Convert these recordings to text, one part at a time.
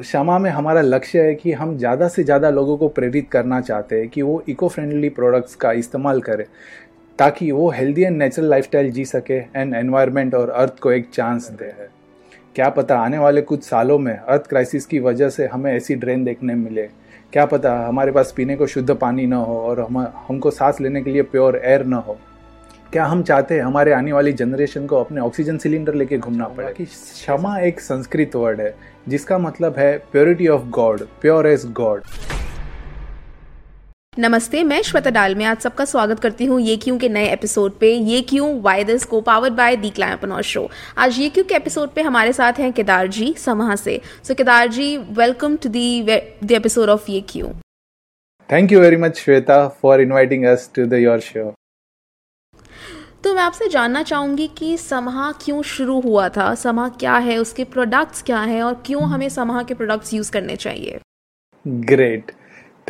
क्षमा में हमारा लक्ष्य है कि हम ज़्यादा से ज़्यादा लोगों को प्रेरित करना चाहते हैं कि वो इको फ्रेंडली प्रोडक्ट्स का इस्तेमाल करें, ताकि वो हेल्दी एंड नेचुरल लाइफस्टाइल जी सके एंड एनवायरनमेंट और अर्थ को एक चांस दे। क्या पता आने वाले कुछ सालों में अर्थ क्राइसिस की वजह से हमें ऐसी ड्रेन देखने मिले। क्या पता हमारे पास पीने को शुद्ध पानी ना हो और हम, हमको सांस लेने के लिए प्योर एयर ना हो। क्या हम चाहते हैं हमारे आने वाली जनरेशन को अपने ऑक्सीजन सिलेंडर लेके घूमना पड़े? कि क्षमा एक संस्कृत वर्ड है जिसका मतलब है purity of God pure as God नमस्ते मैं श्वेता डाल। में आज सबका स्वागत करती हूँ ये क्यों के नए एपिसोड पे? ये क्यों वाई दिस को पावर्ड बाय दी क्लाइपनॉर शो आज ये क्यों के एपिसोड पे हमारे साथ हैं केदार जी समाह से। So so, Kedar ji welcome to the the episode of ये क्यों? Thank you very much Shweta for inviting us to the your show तो मैं आपसे जानना चाहूँगी कि समाह क्यों शुरू हुआ था? समाह क्या है? उसके प्रोडक्ट्स क्या हैं? और क्यों हमें समाह के प्रोडक्ट्स यूज़ करने चाहिए? ग्रेट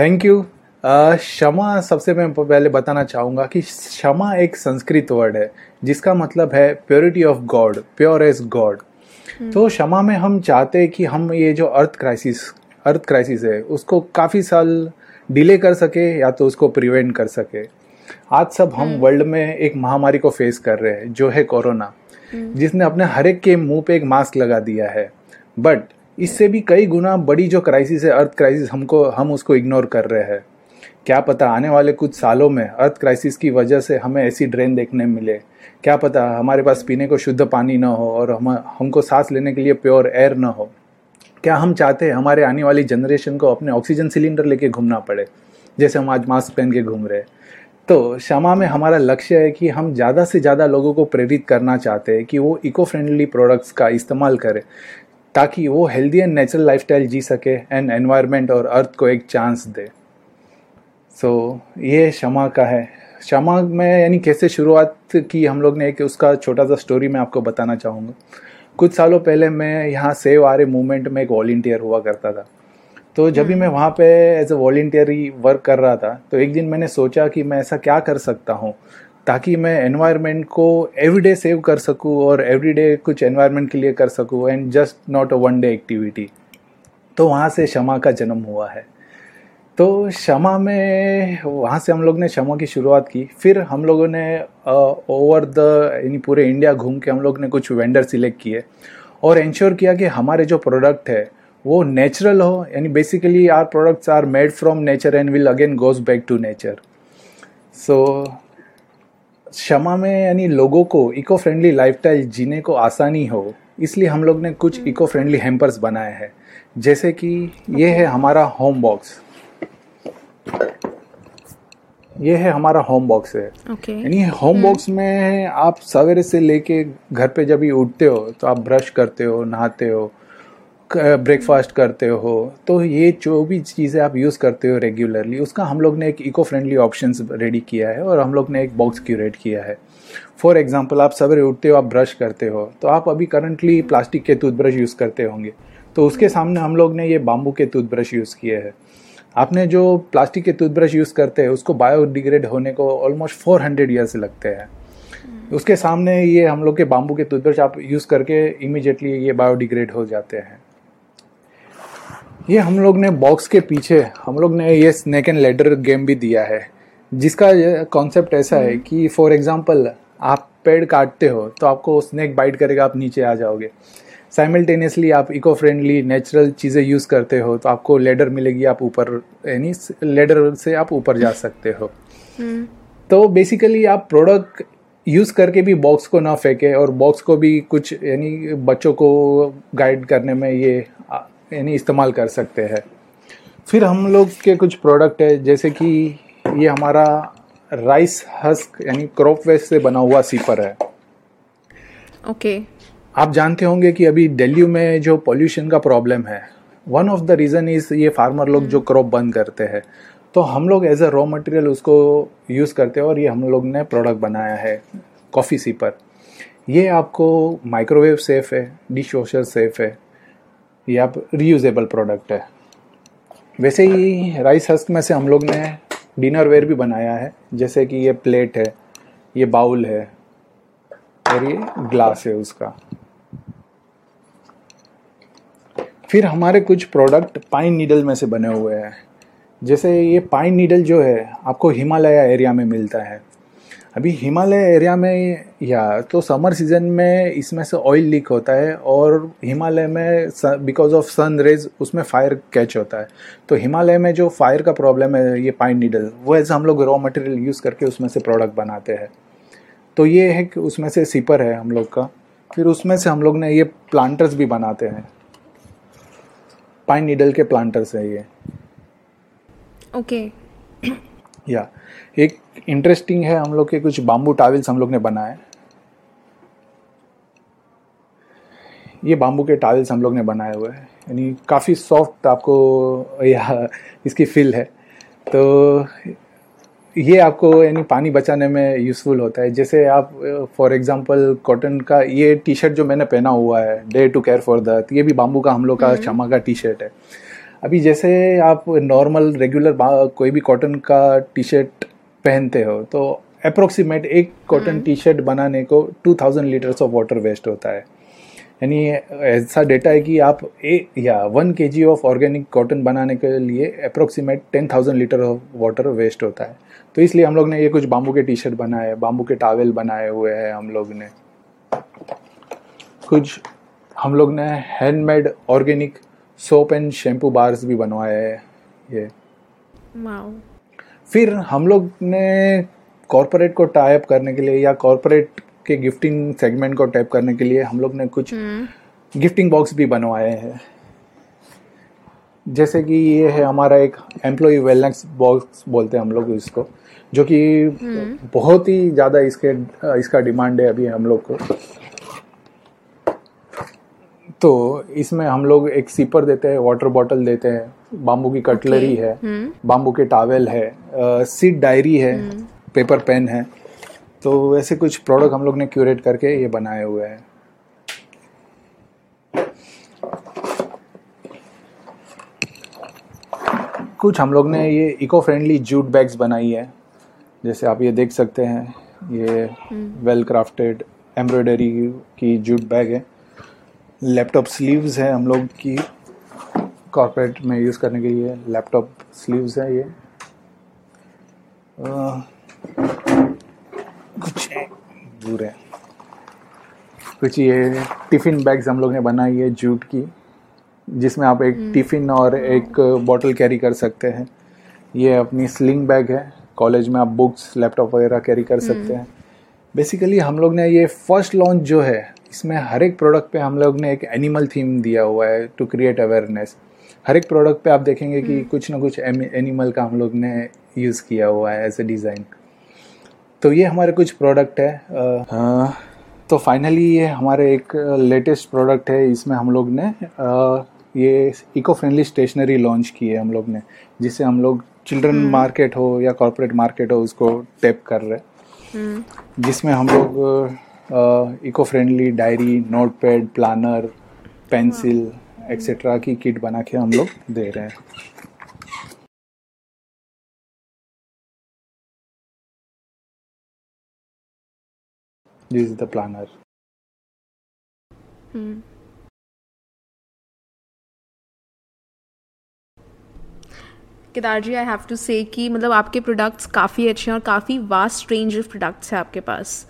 थैंक यू क्षमा सबसे मैं पहले बताना चाहूँगा कि क्षमा एक संस्कृत वर्ड है जिसका मतलब है purity of God pure as God तो क्षमा में हम चाहते हैं कि हम ये जो अर्थ क्राइसिस अर्थ क्राइसिस है उसको काफ़ी साल डिले कर सके या तो उसको प्रिवेंट कर सके। आज सब हम वर्ल्ड हम्म। में एक महामारी को फेस कर रहे हैं जो है कोरोना हम्म। जिसने अपने हर एक के मुँह पे एक मास्क लगा दिया है। बट इससे भी कई गुना बड़ी जो क्राइसिस है अर्थ क्राइसिस हमको हम उसको इग्नोर कर रहे हैं। क्या पता आने वाले कुछ सालों में अर्थ क्राइसिस की वजह से हमें ऐसी ड्रेन देखने मिले। क्या पता हमारे पास पीने को शुद्ध पानी ना हो और हम हमको सांस लेने के लिए प्योर एयर ना हो। क्या हम चाहते हैं हमारे आने वाली जनरेशन को अपने ऑक्सीजन सिलेंडर लेके घूमना पड़े जैसे हम आज मास्क पहन के घूम रहे हैं? तो क्षमा में हमारा लक्ष्य है कि हम ज़्यादा से ज़्यादा लोगों को प्रेरित करना चाहते हैं कि वो इको फ्रेंडली प्रोडक्ट्स का इस्तेमाल करें ताकि वो हेल्दी एंड नेचुरल लाइफस्टाइल जी सके एंड एनवायरनमेंट और अर्थ को एक चांस दे। सो so, ये क्षमा का है। क्षमा में यानी कैसे शुरुआत की हम लोग ने एक उसका छोटा सा स्टोरी मैं आपको बताना चाहूँगा। कुछ सालों पहले मैं यहाँ सेव आरे मूवमेंट में एक वॉल्टियर हुआ करता था। तो जब भी मैं हम्म। वहाँ पे एज ए वॉल्टियरी वर्क कर रहा था तो एक दिन मैंने सोचा कि मैं ऐसा क्या कर सकता हूँ ताकि मैं एनवायरनमेंट को एवरीडे सेव कर सकूँ और एवरीडे कुछ एनवायरनमेंट के लिए कर सकूँ and just not a one day activity तो वहाँ से क्षमा का जन्म हुआ है। तो क्षमा में वहाँ से हम लोग ने क्षमा की शुरुआत की। फिर हम लोगों ने ओवर द यानी पूरे इंडिया घूम के हम लोग ने कुछ वेंडर सिलेक्ट किए और इंश्योर किया कि हमारे जो प्रोडक्ट है वो नेचुरल हो यानी basically our products are made from nature and will again goes back to nature so Kshama में यानी लोगों को इको फ्रेंडली लाइफस्टाइल जीने को आसानी हो इसलिए हम लोग ने कुछ इको फ्रेंडली हेम्पर्स बनाए हैं। जैसे कि ये है हमारा होम बॉक्स ये है हमारा होम बॉक्स है। यानी होम बॉक्स में आप सवेरे से लेके घर पे जब भी उठते हो तो आप ब्रश करते हो नहाते हो ब्रेकफास्ट करते हो तो ये जो भी चीज़ें आप यूज़ करते हो रेगुलरली उसका हम लोग ने एक इको फ्रेंडली ऑप्शन रेडी किया है और हम लोग ने एक बॉक्स क्यूरेट किया है। फॉर एग्ज़ाम्पल आप सवेरे उठते हो, आप ब्रश करते हो तो आप अभी करंटली प्लास्टिक के टूथब्रश यूज़ करते होंगे। तो उसके सामने हम लोग ने ये बाम्बू के टूथब्रश यूज़ किए हैं। आपने जो प्लास्टिक के टूथब्रश यूज़ करते हैं, उसको बायोडिग्रेड होने को ऑलमोस्ट फोर हंड्रेड ईयर्स लगते हैं। उसके सामने ये हम लोग के बाम्बू के टूथब्रश आप यूज़ करके इमिजिएटली ये बायोडिग्रेड हो जाते हैं। ये हम लोग ने बॉक्स के पीछे हम लोग ने ये स्नैक एंड लेडर गेम भी दिया है जिसका कॉन्सेप्ट ऐसा है हम्म। कि फॉर एग्ज़ाम्पल आप पेड़ काटते हो तो आपको स्नैक बाइट करेगा आप नीचे आ जाओगे साइमल्टेनियसली आप इको फ्रेंडली नेचुरल चीज़ें यूज़ करते हो तो आपको लेडर मिलेगी आप ऊपर यानी लेडर से आप ऊपर जा सकते हो हम्म। तो बेसिकली आप प्रोडक्ट यूज़ करके भी बॉक्स को ना फेंके और बॉक्स को भी कुछ यानी बच्चों को गाइड करने में ये यानी इस्तेमाल कर सकते हैं। फिर हम लोग के कुछ प्रोडक्ट है जैसे कि ये हमारा राइस हस्क यानी क्रॉप वेस्ट से बना हुआ सीपर है। Okay okay. आप जानते होंगे कि अभी दिल्ली में जो पॉल्यूशन का प्रॉब्लम है one of the reason is ये फार्मर लोग जो क्रॉप बंद करते हैं। तो हम लोग एज अ रॉ मटेरियल उसको यूज़ करते हैं और ये हम लोग ने प्रोडक्ट बनाया है कॉफ़ी सीपर ये आपको माइक्रोवेव सेफ़ है डिश वॉशर सेफ़ है। ये आप रीयूजेबल प्रोडक्ट है। वैसे ही राइस हस्क में से हम लोग ने डिनर वेयर भी बनाया है, जैसे कि ये प्लेट है, ये बाउल है, और ये ग्लास है उसका। फिर हमारे कुछ प्रोडक्ट पाइन नीडल में से बने हुए हैं। जैसे ये पाइन नीडल जो है, आपको हिमालय एरिया में मिलता है। अभी हिमालय एरिया में या तो समर सीज़न में इसमें से ऑयल लीक होता है और हिमालय में बिकॉज़ ऑफ़ सन रेज उसमें फायर कैच होता है। तो हिमालय में जो फायर का प्रॉब्लम है, ये पाइन नीडल वो ऐसे हम लोग रॉ मटेरियल यूज़ करके उसमें से प्रोडक्ट बनाते हैं। तो ये है कि उसमें से सीपर है हम लोग का। फिर उसमें से हम लोग ने ये प्लांटर्स भी बनाते हैं। पाइन नीडल के प्लांटर्स है ये। Okay okay. या। एक इंटरेस्टिंग है हम लोग के कुछ बाम्बू टावल्स हम लोग ने बनाए। ये बाम्बू के टावल्स हम लोग ने बनाए हुए हैं। यानी काफ़ी सॉफ्ट आपको या इसकी फील है। तो ये आपको यानी पानी बचाने में यूज़फुल होता है। जैसे आप फॉर एग्जांपल कॉटन का ये टी शर्ट जो मैंने पहना हुआ है day to care for that ये भी बाम्बू का हम लोग का हम्म। क्षमा का टी शर्ट है। अभी जैसे आप नॉर्मल रेगुलर कोई भी कॉटन का टी शर्ट पहनते हो तो अप्रोक्सीमेट एक कॉटन टी शर्ट बनाने को 2000 लीटर्स ऑफ़ वाटर वेस्ट होता है। यानी ऐसा डेटा है कि आप ए या वन के जी ऑफ़ ऑर्गेनिक कॉटन बनाने के लिए approximate ten thousand litre of water waste होता है। तो इसलिए हम लोग ने ये कुछ बाम्बू के टी शर्ट बनाए हैं बाम्बू के टावल बनाए हुए हैं हम लोग ने। कुछ हम लोग ने handmade organic soap and shampoo bars भी बनवाए हैं ये फिर हम लोग ने कॉरपोरेट को टाइप करने के लिए या कॉरपोरेट के गिफ्टिंग सेगमेंट को टैप करने के लिए हम लोग ने कुछ गिफ्टिंग हम्म। बॉक्स भी बनवाए हैं जैसे कि ये है हमारा एक एम्प्लॉय वेलनेस बॉक्स बोलते हैं हम लोग इसको जो कि हम्म। बहुत ही ज़्यादा इसके इसका डिमांड है अभी हम लोग को तो इसमें हम लोग एक सीपर देते हैं वाटर बॉटल देते हैं बाम्बू की कटलरी okay. है. बाम्बू के टावेल है सीट डायरी है. पेपर पेन है तो वैसे कुछ प्रोडक्ट हम लोग ने क्यूरेट करके ये बनाए हुए हैं कुछ हम लोग ने ये इको फ्रेंडली जूट बैग्स बनाई है जैसे आप ये देख सकते हैं ये वेल क्राफ्टेड एम्ब्रॉयडरी की जूट बैग है लैपटॉप स्लीव्स है हम लोग की कॉर्पोरेट में यूज़ करने के लिए। लैपटॉप स्लीव्स है ये। आ, कुछ दूर है। कुछ ये टिफ़िन बैग्स हम लोग ने बनाई है जूट की जिसमें आप एक हम्म। टिफ़िन और एक बॉटल कैरी कर सकते हैं। ये अपनी स्लिंग बैग है। कॉलेज में आप बुक्स लैपटॉप वगैरह कैरी कर सकते हम्म। हैं। बेसिकली हम लोग ने ये फ़र्स्ट लॉन्च जो है इसमें हर एक प्रोडक्ट पे हम लोग ने एक एनिमल थीम दिया हुआ है टू क्रिएट अवेयरनेस हर एक प्रोडक्ट पे आप देखेंगे कि हम्म। कुछ ना कुछ एनिमल का हम लोग ने यूज़ किया हुआ है एज ए डिज़ाइन तो ये हमारे कुछ प्रोडक्ट है आ, तो फाइनली ये हमारे एक लेटेस्ट प्रोडक्ट है इसमें हम लोग ने आ, ये इको फ्रेंडली स्टेशनरी लॉन्च की है हम लोग ने जिससे हम लोग चिल्ड्रन मार्केट हम्म। हो या कॉरपोरेट मार्केट हो उसको टैप कर रहे हम्म। जिसमें हम लोग eco friendly diary note pad planner pencil etcetera की किट बना के हम लोग दे रहे हैं। This is the planner Kedar ji I have to say कि मतलब आपके प्रोडक्ट्स काफ़ी अच्छे हैं और काफ़ी वास्ट रेंज ऑफ़ प्रोडक्ट्स हैं आपके पास।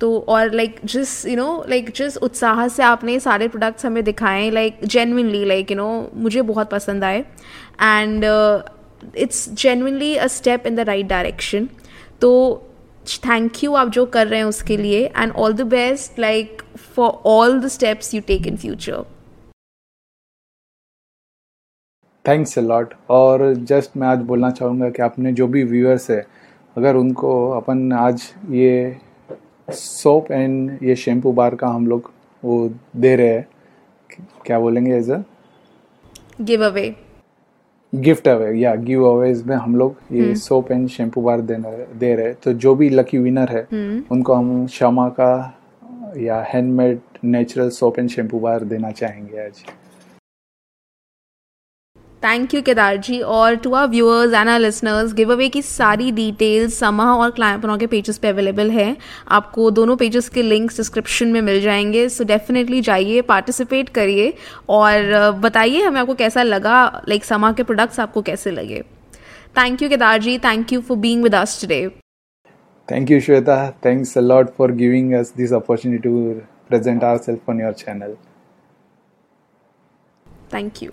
तो और लाइक जिस यू नो लाइक जिस उत्साह से आपने सारे प्रोडक्ट्स हमें दिखाए like genuinely like you know मुझे बहुत पसंद आए। And it's genuinely a step in the right direction तो थैंक यू आप जो कर रहे हैं उसके लिए। And all the best like for all the steps you take in future thanks a lot और जस्ट मैं आज बोलना चाहूँगा कि आपने जो भी व्यूअर्स है, अगर उनको अपन आज ये सोप एंड ये शैम्पू बार का हम लोग वो दे रहे हैं। क्या बोलेंगे as a giveaway gift away या गिव अवेज में हम लोग ये सोप एंड शैम्पू बार देना दे रहे हैं। तो जो भी लकी विनर है hmm. उनको हम शमा का या handmade natural soap and shampoo bar देना चाहेंगे आज। थैंक यू केदार जी और to our viewers and our listeners giveaway की सारी डिटेल्स समा और क्लाइंपनॉ के पेजेस पे अवेलेबल है आपको दोनों पेजेस के लिंक्स डिस्क्रिप्शन में मिल जाएँगे सो डेफिनेटली जाइए पार्टिसिपेट करिए और बताइए हमें आपको कैसा लगा लाइक like, समा के प्रोडक्ट्स आपको कैसे लगे thank you Kedar ji thank you for being with us today Thank you, Shweta. Thanks a lot for giving us this opportunity to present ourselves on your channel. Thank you.